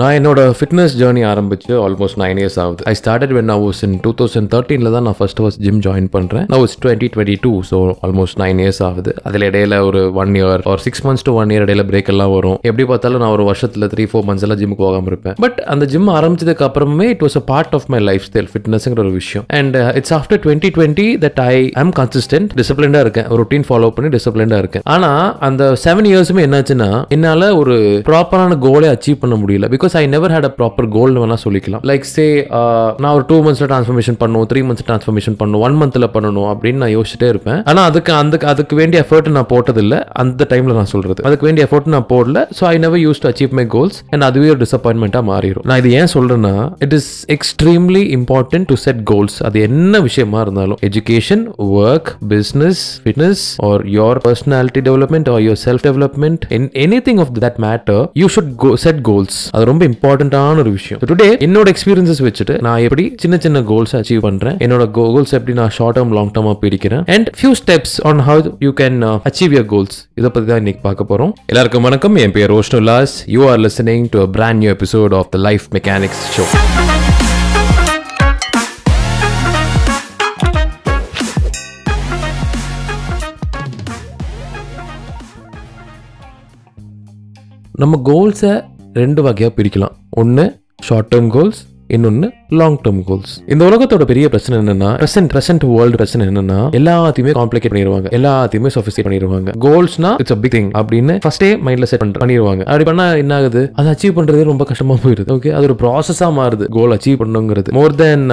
நான் என்னோட fitness journey ஆரம்பிச்சு ஆல்மோஸ்ட் நைன் இயர்ஸ் ஆகுது ஐ ஸ்டார்டட் வென் நான் வாஸ் இன் டூ தௌசண்ட் தேர்ட்டீனில் தான் நான் ஃபர்ஸ்ட் ஃபர்ஸ்ட் ஜிம் ஜாயின் பண்ணுறேன் நான் was twenty twenty two so almost nine years ஆகுது அதில் இடையில ஒரு ஒன் இயர் ஒரு six months to one year இடையில பிரேக் எல்லாம் வரும் எப்படி பார்த்தாலும் நான் ஒரு வருஷத்தில் த்ரீ ஃபோர் மந்த்ஸ் எல்லாம் ஜிம்முக்கு போகாமல் இருப்பேன் பட் அந்த ஜிம் ஆரம்பிச்சதுக்கு அப்புறமே it was a part of my lifestyle ஃபிட்னஸ்ங்கிற ஒரு விஷயம் and it's after twenty twenty that I am consistent டிசிப்ளின்டாக இருக்கேன் ரொட்டீன் ஃபாலோ பண்ணி டிசிப்ளின்டாக இருக்கேன் ஆனால் அந்த செவன் இயர்ஸுமே என்னாச்சுன்னா என்னால் ஒரு ப்ராப்பரான கோலே அச்சீவ் பண்ண முடியல because because I never had a proper கோல்னு வேணால் சொல்லிக்கலாம் லைக் சே uh, நான் ஒரு டூ மந்த்ஸில் ட்ரான்ஸ்ஃபர்மேஷன் பண்ணுவோம் த்ரீ மந்த்ஸ் ட்ரான்ஸ்ஃபர்மேஷன் பண்ணணும் ஒன் மந்த்தில் பண்ணணும் அப்படின்னு நான் யோசிச்சுட்டே இருப்பேன் ஆனால் அதுக்கு அந்த அதுக்கு வேண்டிய எஃபர்ட் நான் போட்டது போட்டதில்லை அந்த டைமில் நான் சொல்கிறது அதுக்கு வேண்டிய எஃபர்ட் நான் போடல so I never use to achieve my goals and அதுவே ஒரு டிசப்பாயின்மெண்ட்டாக மாறிடும் நான் இது ஏன் சொல்கிறேன்னா it is extremely important to set goals அது என்ன விஷயமா இருந்தாலும் education work business fitness or your personality development or your self development in anything of that matter you should set goals அது ரொம்ப ரொம்ப இம்பார்ட்டன்டான ஒரு விஷயம் டுடே என்னோட எக்ஸ்பீரியன்ஸ் வச்சுட்டு நான் எப்படி சின்ன சின்ன கோல்ஸ் அச்சீவ் பண்றேன் என்னோட கோல்ஸ் எப்படி நான் ஷார்ட் டேர்ம் லாங் டேர்மா பிரிக்கிறேன் and few steps on how you can achieve your goals இதை பத்தி தான் இன்னைக்கு பார்க்க போறோம் எல்லாருக்கும் வணக்கம் என் பேர் ரோஷ்னு loss you are listening to brand new episode of the life mechanics show நம்ம கோல்ஸை ரெண்டு வகையாக பிரிக்கலாம் ஒன்று ஷார்ட் டேர்ம் கோல்ஸ் இன்னொன்று லாங் டேர்ம் கோல்ஸ் இந்த உலகத்தோட பெரிய பிரச்சனை என்னன்னா பிரசன்ட் பிரசன்ட் வேர்ல்டு பிரச்சனை என்னன்னா எல்லாத்தையுமே காம்ப்ளிகேட் பண்ணிருவாங்க எல்லாத்தையுமே சொஃபிஸ்டிக் பண்ணிருவாங்க கோல்ஸ்னா இட்ஸ் அ பிக் திங் அப்படின்னு ஃபர்ஸ்டே மைண்ட்ல செட் பண்ணிடுவாங்க அப்படி பண்ணா என்ன ஆகுது அதை அச்சீவ் பண்றதே ரொம்ப கஷ்டமா போயிருது ஓகே அது ஒரு ப்ராசஸா மாறுது கோல் அச்சீவ் பண்ணுங்கிறது மோர் தென்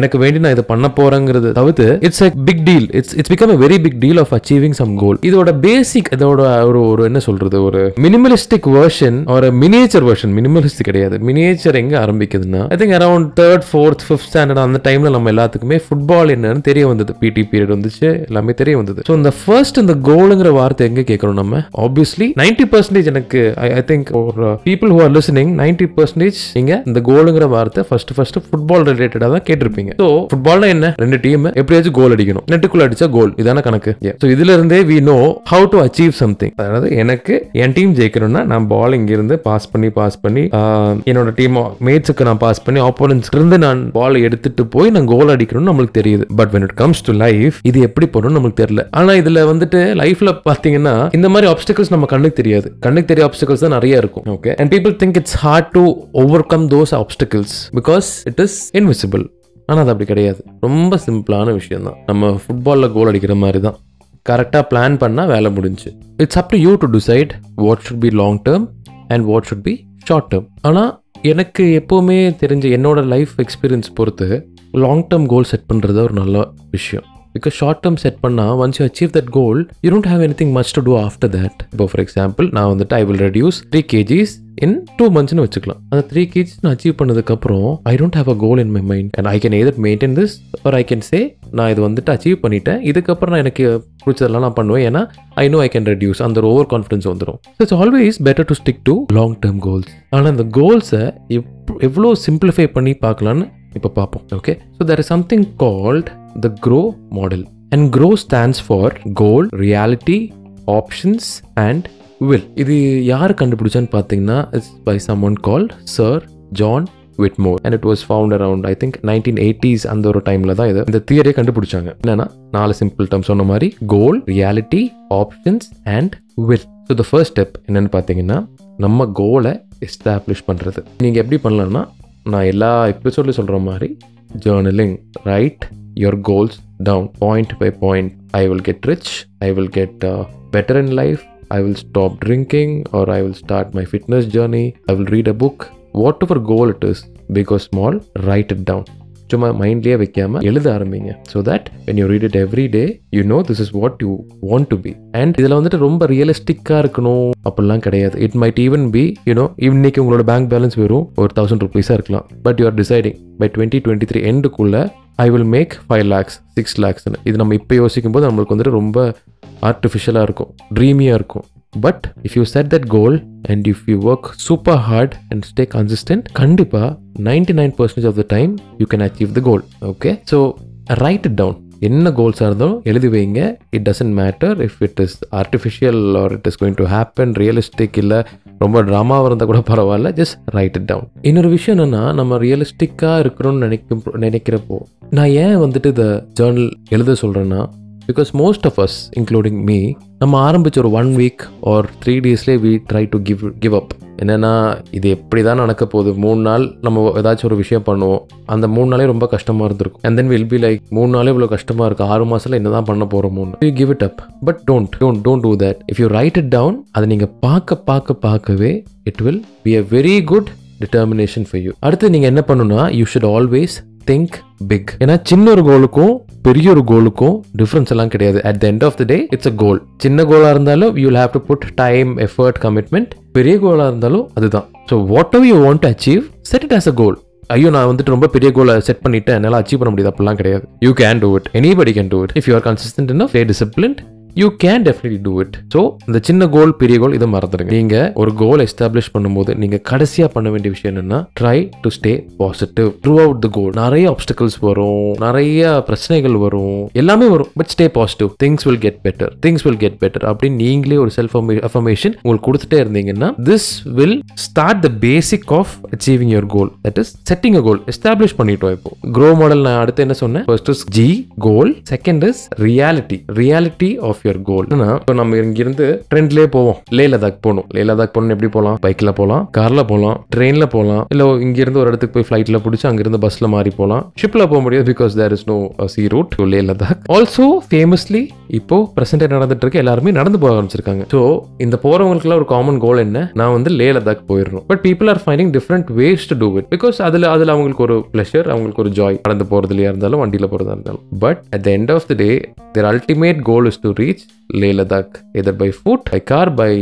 எனக்கு வேண்டி நான் இதை பண்ண போறேங்கிறது தவிர்த்து it's a big deal it's it's become very big deal of achieving some goal இதோட பேசிக் இதோட ஒரு ஒரு என்ன சொல்றது ஒரு மினிமலிஸ்டிக் வேர்ஷன் ஒரு மினியேச்சர் வேர்ஷன் மினிமலிஸ்டிக் கிடையாது மினியேச்சர் எங்க ஆரம்பிக்குதுன்னா around third fourth fifth standard அந்த டைமில் நம்ம எல்லாத்துக்குமே ஃபுட்பால் என்னன்னு தெரிய வந்தது பிடி பீரியட் வந்துச்சு எல்லாமே தெரிய வந்தது ஸோ இந்த ஃபர்ஸ்ட் இந்த கோலுங்கிற வார்த்தை எங்கே கேட்கணும் நம்ம ஆப்வியஸ்லி நைன்டி பர்சன்டேஜ் எனக்கு ஐ திங்க் ஒரு people who are listening ninety percentage நீங்கள் இந்த கோலுங்கிற வார்த்தை ஃபர்ஸ்ட் ஃபர்ஸ்ட் ஃபுட்பால் ரிலேட்டடாக தான் கேட்டிருப்பீங்க ஸோ ஃபுட்பால்னா என்ன ரெண்டு டீம் எப்படியாச்சும் கோல் அடிக்கணும் நெட்டுக்குள்ள அடிச்சா கோல் இதான கணக்கு ஸோ இதுல இருந்தே we know how to achieve something அதாவது எனக்கு என் டீம் ஜெயிக்கணும்னா நான் பால் இங்கிருந்து பாஸ் பண்ணி பாஸ் பண்ணி uh, என்னோட டீம் மேட்ஸுக்கு நான் பாஸ் பண்ணி ஆப்போனன்ஸ்ல இருந்து நான் பால் எடுத்துட்டு போய் நான் கோல் அடிக்கணும்னு நம்மளுக்கு தெரியுது but when it comes to life இது எப்படி போகணும்னு நமக்கு தெரியல ஆனா இதுல வந்துட்டு லைஃப்ல பாத்தீங்கன்னா இந்த மாதிரி ஆப்ஸ்டிகல்ஸ் நம்ம கண்ணுக்கு தெரியாது கண்ணுக்கு தெரிய ஆப்ஸ்டிகல்ஸ் தான் நிறைய இருக்கும் okay and people think it's hard to overcome those obstacles because it is invisible ஆனால் அது அப்படி கிடையாது ரொம்ப சிம்பிளான விஷயம் தான் நம்ம ஃபுட்பாலில் கோல் அடிக்கிற மாதிரி தான் கரெக்டாக பிளான் பண்ணால் வேலை முடிஞ்சு it's up to you to decide what should be long term and what should be short term ஆனால் எனக்கு எப்போவுமே தெரிஞ்ச என்னோடய லைஃப் எக்ஸ்பீரியன்ஸ் பொறுத்து லாங் டேர்ம் கோல் செட் பண்ணுறது ஒரு நல்ல விஷயம் பிகாஸ் ஷார்ட் டேர்ம் செட் பண்ணால் once you achieve that goal you don't have anything must to do after that இப்போ ஃபார் எக்ஸாம்பிள் நான் வந்துட்டு I will reduce three KGs in two மந்த்ஸ்னு வச்சுக்கலாம் அந்த த்ரீ கேஜி நான் அச்சீவ் பண்ணதுக்கப்புறம் I don't have a goal in my mind and I can either maintain this ஒரு I can say நான் இது வந்துட்டு அச்சீவ் பண்ணிட்டேன் இதுக்கப்புறம் நான் எனக்கு பிடிச்சதெல்லாம் நான் பண்ணுவேன் ஏன்னா I know I can reduce அந்த ஓவர் கான்ஃபிடன்ஸ் வந்துடும் it's always better to stick to long term goals ஆனால் அந்த கோல்ஸை எவ்வளோ சிம்பிளிஃபை பண்ணி பார்க்கலான்னு இப்போ பார்ப்போம் okay so there is something called the grow model and grow stands for goal reality options and will இது யார் கண்டுபிடிச்சான்னு பார்த்தீங்கன்னா it's by some one call sir John விட்மோர் and it was found around I think nineteen eighties அந்த ஒரு டைமில் தான் இது இந்த தியரியை கண்டுபிடிச்சாங்க என்னன்னா நாலு சிம்பிள் டேர்ம் சொன்ன மாதிரி goal reality options and will so the first step என்னென்னு பார்த்தீங்கன்னா நம்ம கோலை எஸ்டாப்ளிஷ் பண்ணுறது நீங்கள் எப்படி பண்ணலாம்னா நான் எல்லா எபிசோட்லையும் சொல்கிற மாதிரி journaling write your goals down point by point I will get rich I will get better in life I will stop drinking or I will start my fitness journey. I will read a book. Whatever goal it is, big or small, write it down. சும்மா மைண்ட்லேயே வைக்காம எழுத ஆரம்பிங்க so that when you read it every day you know this is what you want to be and இதில் வந்துட்டு ரொம்ப ரியலிஸ்டிக்காக இருக்கணும் அப்படிலாம் கிடையாது it might even be you know இன்னைக்கு உங்களோட பேங்க் பேலன்ஸ் வெறும் ஒரு தௌசண்ட் ருபீஸாக இருக்கலாம் but you are deciding by twenty twenty three எண்டுக்குள்ளே I will make five lakhs six லேக்ஸ்னு இது நம்ம இப்போ யோசிக்கும் போது நம்மளுக்கு வந்துட்டு ரொம்ப ஆர்டிஃபிஷியலாக இருக்கும் ட்ரீமியாக இருக்கும் but if you set that goal and if you work super hard and stay consistent கண்டிப்பாக ninety nine percentage of the time you can achieve the goal okay so write it down என்ன கோல்ஸாக இருந்தாலும் எழுதி வைங்க it doesn't matter if it is artificial or it is going to happen realistic இல்லை ரொம்ப ட்ராமாவாக இருந்தால் கூட பரவாயில்ல ஜஸ்ட் ரைட் இட் டவுன் இன்னொரு விஷயம் என்னென்னா நம்ம ரியலிஸ்டிக்காக இருக்கணும்னு நினைக்கும் நினைக்கிறப்போ நான் ஏன் வந்துட்டு இதை ஜேர்னல் எழுத சொல்கிறேன்னா because most of us including me நம்ம ஆரம்பித்த ஒரு one week or three டேஸ்லே we try to give give up என்னென்னா இது எப்படி தான் நடக்க போகுது மூணு நாள் நம்ம ஏதாச்சும் ஒரு விஷயம் பண்ணுவோம் அந்த மூணு நாளே ரொம்ப கஷ்டமாக இருந்திருக்கும் and then will be like மூணு நாளே இவ்வளோ கஷ்டமாக இருக்குது ஆறு மாதத்தில் என்ன தான் பண்ண மூணு you give it up but don't don't don't do that if you write it down அதை நீங்கள் பார்க்க பார்க்க பார்க்கவே it will be a very good determination for you அடுத்து நீங்கள் என்ன பண்ணுன்னா you should always think big ஏன்னா சின்ன ஒரு கோலுக்கும் பெரிய ஒரு கோலுக்கும் டிஃப்ரென்ஸ் எல்லாம் கிடையாது at the end of the day it's a goal சின்ன கோலாக இருந்தாலும் you have to put time effort commitment பெரிய கோலாக இருந்தாலும் அதுதான் so whatever you want to achieve set it as a goal ஐயோ நான் வந்துட்டு ரொம்ப பெரிய கோலை செட் பண்ணிட்டேன் என்னால் அச்சீவ் பண்ண முடியாது அப்படிலாம் கிடையாது you can do it anybody can do it if you are consistent in discipline you can definitely do it so இந்த சின்ன கோல் பெரிய கோல் இதை மறந்துடுங்க நீங்க ஒரு கோல் எஸ்டாப்ளிஷ் பண்ணும்போது நீங்க கடைசியா பண்ண வேண்டிய விஷயம் என்னன்னா try to stay positive throughout the goal நிறைய ஆப்ஸ்டிகல்ஸ் வரும் நிறைய பிரச்சனைகள் வரும் எல்லாமே வரும் but stay positive things will get better things will get better அப்படின்னு நீங்களே ஒரு செல்ஃப் அஃபர்மேஷன் உங்களுக்கு கொடுத்துட்டே இருந்தீங்கன்னா this will start the basic of achieving your goal that is setting a goal establish பண்ணிட்டோம் இப்போ க்ரோ மாடல் நான் அடுத்து என்ன சொன்னேன் first is G goal second is reality reality of of your goal இப்போ நம்ம இங்கிருந்து ட்ரெண்ட்லேயே போவோம் லே லதாக் போகணும் லே லதாக் போகணும் எப்படி போகலாம் பைக்கில் போகலாம் கார்ல போகலாம் ட்ரெயினில் போகலாம் இல்லை இங்கிருந்து ஒரு இடத்துக்கு போய் ஃபிளைட்ல பிடிச்சி அங்கிருந்து பஸ்ஸில் மாறி போகலாம் ஷிப்பில் போக முடியாது because there is no sea route to Leh Ladakh also famously இப்போ பிரசன்ட் நடந்துட்டு இருக்கு எல்லாருமே நடந்து போக ஆரம்பிச்சிருக்காங்க ஸோ இந்த போறவங்களுக்குலாம் ஒரு காமன் கோல் என்ன நான் வந்து லே லதாக் போயிடணும் but people are finding different ways to do it because அதில் அதில் அவங்களுக்கு ஒரு ப்ளஷர் அவங்களுக்கு ஒரு ஜாய் நடந்து போறதுலயா இருந்தாலும் வண்டியில் போறதா இருந்தாலும் but at the end of the day their ultimate goal is to reach reach Leh Ladakh either by foot by car by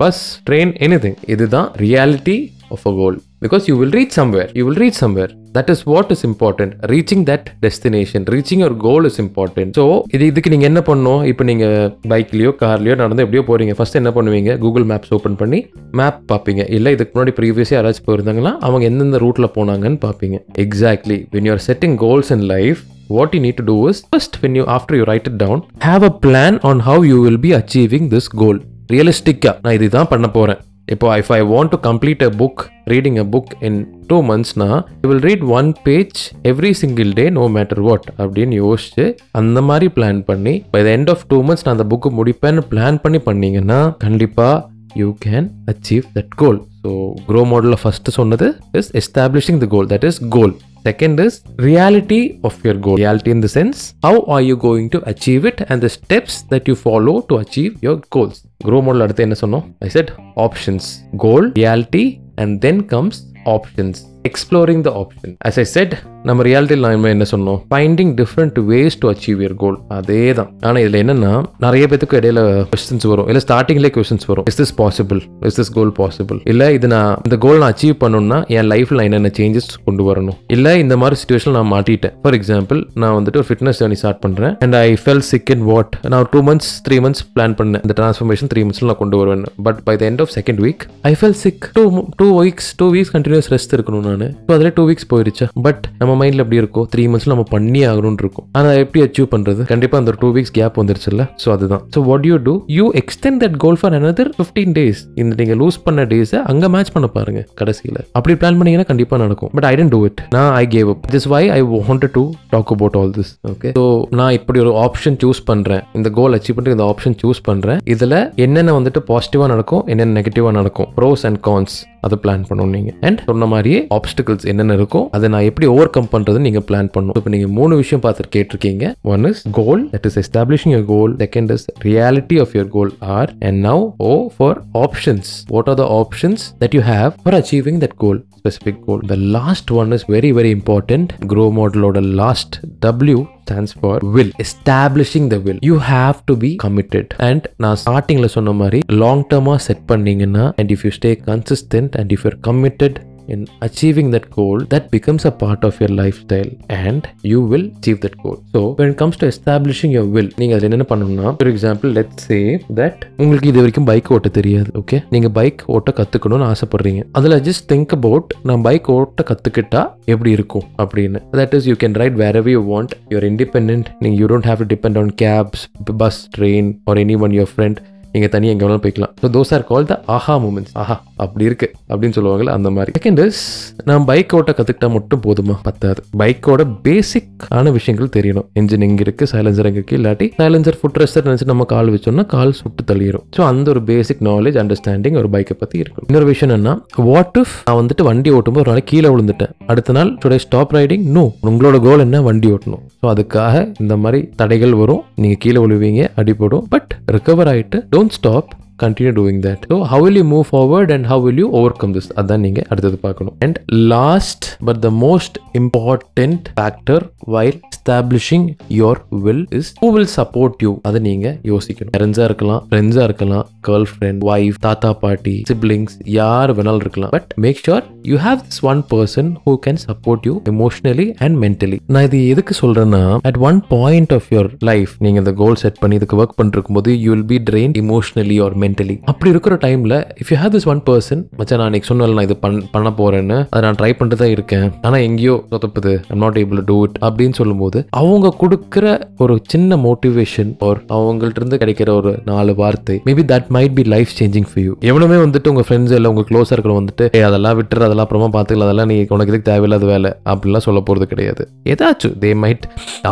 bus train anything இதுதான் reality of a goal because you will reach somewhere you will reach somewhere that is what is important reaching that destination reaching ஒரு goal is important so இது இதுக்கு நீங்கள் என்ன பண்ணணும் இப்போ நீங்கள் பைக்லேயோ கார்லையோ நடந்து எப்படியோ போகிறீங்க ஃபஸ்ட் என்ன பண்ணுவீங்க கூகுள் மேப்ஸ் ஓப்பன் பண்ணி மேப் பார்ப்பீங்க இல்லை இதுக்கு முன்னாடி ப்ரீவியஸாக யாராச்சும் போயிருந்தாங்கன்னா அவங்க எந்தெந்த ரூட்டில் போனாங்கன்னு பார்ப்பீங்க exactly when you are setting goals in life what you need to do is first when you after you write it down have a plan on how you will be achieving this goal ரியலிஸ்டிக்காக நான் இதுதான் பண்ண போகிறேன் இப்போ if I want to complete a book reading a book in two மந்த்ஸ்னா I will read one page every single day no matter what அப்படின்னு யோசிச்சு அந்த மாதிரி பிளான் பண்ணி by the end of two months நான் அந்த புக்கு முடிப்பேன்னு plan பண்ணி பண்ணீங்கன்னா கண்டிப்பாக you can achieve that goal so grow மாடலில் ஃபஸ்ட்டு சொன்னது is establishing the goal that is goal Second is reality of your goal. Reality in the sense, how are you going to achieve it and the steps that you follow to achieve your goals. Grow model அடுத்து என்ன சொன்னோம் I said options. Goal, reality and then comes options. Exploring the option as I set நம்ம ரியாலிட்டியில் நான் என்ன சொன்னோம் finding different ways to achieve your goal அதே தான் ஆனால் இதில் என்னென்னா நிறைய பேத்துக்கு இடையில கொஸ்டின்ஸ் வரும் இல்லை ஸ்டார்டிங்லேயே கொஸ்டின்ஸ் வரும் is this possible is this goal possible இல்லை இது நான் இந்த கோல் நான் அச்சீவ் பண்ணணும்னா என் லைஃப்பில் என்னென்ன சேஞ்சஸ் கொண்டு வரணும் இல்லை இந்த மாதிரி சுச்சுவேஷன் நான் மாட்டிட்டேன் ஃபார் எக்ஸாம்பிள் நான் வந்துட்டு ஒரு ஃபிட்னஸ் ஜேர்னி ஸ்டார்ட் பண்ணுறேன் and I fell sick in what நான் two months three months plan பண்ணேன் இந்த ட்ரான்ஸ்ஃபர்மேஷன் த்ரீ மந்த்ஸில் நான் கொண்டு வருவேன் but by the end of second week I fell sick two two weeks two weeks continuous rest இருக்கணும்னு ஆகணும்னு ஸோ அதில் டூ வீக்ஸ் போயிருச்சா பட் நம்ம மைண்ட்ல எப்படி இருக்கோ த்ரீ மந்த்ஸில் நம்ம பண்ணி ஆகணும்னு இருக்கும் ஆனால் எப்படி அச்சீவ் பண்ணுறது கண்டிப்பாக அந்த டூ வீக்ஸ் கேப் வந்துருச்சுல்ல ஸோ அதுதான் so what you do you extend that goal for another fifteen days இந்த நீங்கள் லூஸ் பண்ண டேஸை அங்கே மேட்ச் பண்ண பாருங்க கடைசியில் அப்படி பிளான் பண்ணீங்கன்னா கண்டிப்பாக நடக்கும் but I tend to it நான் I gave up this why I wanted to talk about all this okay so நான் இப்படி ஒரு ஆப்ஷன் சூஸ் பண்ணுறேன் இந்த கோல் அச்சீவ் பண்ணிட்டு இந்த ஆப்ஷன் சூஸ் பண்ணுறேன் இதில் என்னென்ன வந்துட்டு பாசிட்டிவாக நடக்கும் என்னென்ன நெகட்டிவாக நடக்கும் ப்ரோஸ் அண்ட் கான்ஸ் அதை பிளான் பண்ணணும் நீங்கள் அண்ட் சொன்ன மாதிரியே ஆப்ஸ்டிக்கல்ஸ் என்னென்ன இருக்கும் அதை நான் எப்படி ஓவர் கம் பண்ணுறதுன்னு நீங்கள் பிளான் பண்ணணும் இப்போ நீங்கள் மூணு விஷயம் பார்த்துட்டு கேட்டிருக்கீங்க one is goal that is establishing your goal second is reality of your goal R and now O for options what are the options that you have for achieving that goal specific goal. The last one is very, very important. Grow model or the last W stands for will. Establishing the will. You have to be committed. And நான் ஸ்டார்டிங்ல சொன்ன மாதிரி long டேர்மா set பண்ணீங்கன்னா and if you stay consistent and if you're committed in achieving that goal that becomes a part of your lifestyle and you will achieve that goal so when it comes to establishing your will நீங்க அதுல என்ன பண்ணணும்னா for example let's say that உங்களுக்கு இது வரைக்கும் bike ஓட்ட தெரியாது okay நீங்க பைக் ஓட்ட கத்துக்கணும்னு ஆசைப்படுறீங்க அதுல ஜஸ்ட் திங்க் அபவுட் நான் பைக் ஓட்ட கத்துக்கிட்டா எப்படி இருக்கும் அப்படின்னு that is you can ride wherever you want you're independent நீங்க you don't have to depend on cabs bus train or any one your friend நீங்கள் தனியாக எங்கே வேணாலும் போய்க்கலாம் so those are call the aha moments ஆஹா அப்படி இருக்கு அப்படின்னு சொல்லுவாங்கல்ல அந்த மாதிரி செகண்ட் இஸ் நான் பைக் ஓட்ட கற்றுக்கிட்டா மட்டும் போதுமா பத்தாது பைக்கோட பேசிக் ஆன விஷயங்கள் தெரியணும் இன்ஜின் எங்க இருக்கு சைலன்சர் இங்கே இருக்கு இல்லாட்டி சைலன்சர் ஃபுட் ரெஸ்டர் நினைச்சு நம்ம கால் வச்சோம்னா கால் சுட்டு தள்ளிடும் ஸோ அந்த ஒரு பேசிக் நாலேஜ் அண்டர்ஸ்டாண்டிங் ஒரு பைக்கை பற்றி இருக்கும் இன்னொரு விஷயம் என்ன வாட் இஃப் நான் வந்துட்டு வண்டி ஓட்டும்போது ஒரு நாளைக்கு கீழே விழுந்துட்டேன் அடுத்த நாள் டுடே ஸ்டாப் ரைடிங் நோ உங்களோட கோல் என்ன வண்டி ஓட்டணும் ஸோ அதுக்காக இந்த மாதிரி தடைகள் வரும் நீங்கள் கீழே விழுவீங்க அடிபடும் பட் ரிகவர் ஆகிட்டு don't stop continue doing that so how will you move forward and how will you overcome this அதான் நீங்கள் அடுத்தது பார்க்கணும் and last but the most important factor while establishing your will is who will support you அதை நீங்கள் யோசிக்கணும் பேரண்ட்ஸாக இருக்கலாம் ஃப்ரெண்ட்ஸாக இருக்கலாம் கேர்ள் ஃப்ரெண்ட் ஒய்ஃப் தாத்தா பாட்டி சிப்ளிங்ஸ் யார் வேணாலும் இருக்கலாம் but make sure you have this one person who can support you emotionally and mentally நான் இது எதுக்கு சொல்றேன்னா at one point of your life நீங்கள் இந்த கோல் செட் பண்ணி இதுக்கு ஒர்க் பண்ணிருக்கும் போது you will be train emotionally or men mentally அப்படி இருக்கிற டைம்ல if you have this one person மச்சா நான் இன்னைக்கு சொன்னல நான் இது பண் பண்ண போகிறேன்னு அதை நான் ட்ரை பண்ணிட்டு தான் இருக்கேன் ஆனால் எங்கேயோ சொதப்புது I'm not able do it அப்படின்னு சொல்லும்போது அவங்க கொடுக்குற ஒரு சின்ன மோட்டிவேஷன் ஒரு அவங்கள்ட்ட இருந்து கிடைக்கிற ஒரு நாலு வார்த்தை maybe that might be life changing for you எவ்வளவுமே வந்துட்டு உங்கள் ஃப்ரெண்ட்ஸ் இல்லை உங்கள் க்ளோஸ் இருக்கிற வந்துட்டு ஏ அதெல்லாம் விட்டுற அதெல்லாம் அப்புறமா பார்த்துக்கலாம் அதெல்லாம் நீ உனக்கு இதுக்கு தேவையில்லாத வேலை அப்படிலாம் சொல்ல போகிறது கிடையாது ஏதாச்சும் தே மைட்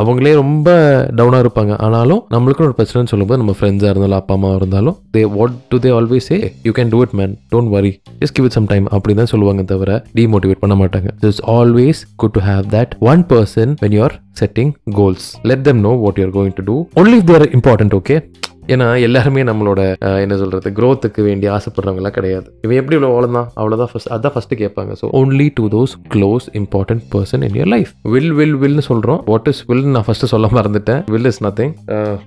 அவங்களே ரொம்ப டவுனாக இருப்பாங்க ஆனாலும் நம்மளுக்குன்னு ஒரு பிரச்சனைன்னு சொல்லும்போது நம்ம ஃப்ரெண்ட்ஸாக இருந்தாலும் அப்பா அம்மா இருந்தாலும் they what what do they always say you can do it man don't worry just give it some time அப்படின்னு தான் சொல்லுவாங்க தவிர டிமோட்டிவேட் பண்ண மாட்டாங்க it's always good to have that one person when you are setting goals let them know what you are going to do only if they're important okay ஏன்னா எல்லாருமே நம்மளோட என்ன சொல்கிறது க்ரோத்துக்கு வேண்டி ஆசைப்படுறவங்கலாம் கிடையாது இவன் எப்படி இவ்வளோ அவ்வளோதான் அவ்வளோதான் ஃபஸ்ட் அதான் ஃபஸ்ட்டு கேட்பாங்க so only to those close important person in your life will will வில்னு சொல்கிறோம் வாட் இஸ் வில்னு நான் ஃபஸ்ட்டு சொல்ல மறந்துட்டேன் வில் இஸ் நத்திங்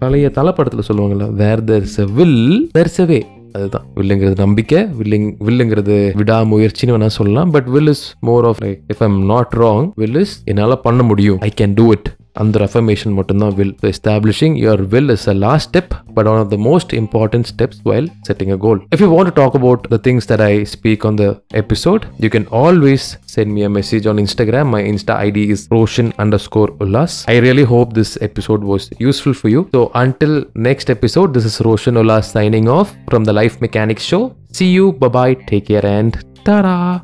பழைய தலைப்படத்தில் சொல்லுவாங்கல்ல where there is will there way அதுதான் வில்லுங்கிறது நம்பிக்கை வில்லிங் வில்லுங்கிறது விடாமுயற்சின்னு வேணா சொல்லலாம் but will is more of like if I'm not wrong will is என்னால் பண்ண முடியும் ஐ கேன் டூ இட் அந்த ரெஃபர்மேஷன் மட்டும்தான் will establishing your will is a last step but one of the most important steps while setting a goal if you want talk about the things that I speak on the episode you can always send me a message on Instagram my Insta ID is Roshan underscore Ullas I really hope this episode was useful for you so until next episode this is Roshan Ullas signing off from the Life Mechanics Show. See you, bye bye, take care and ta-da!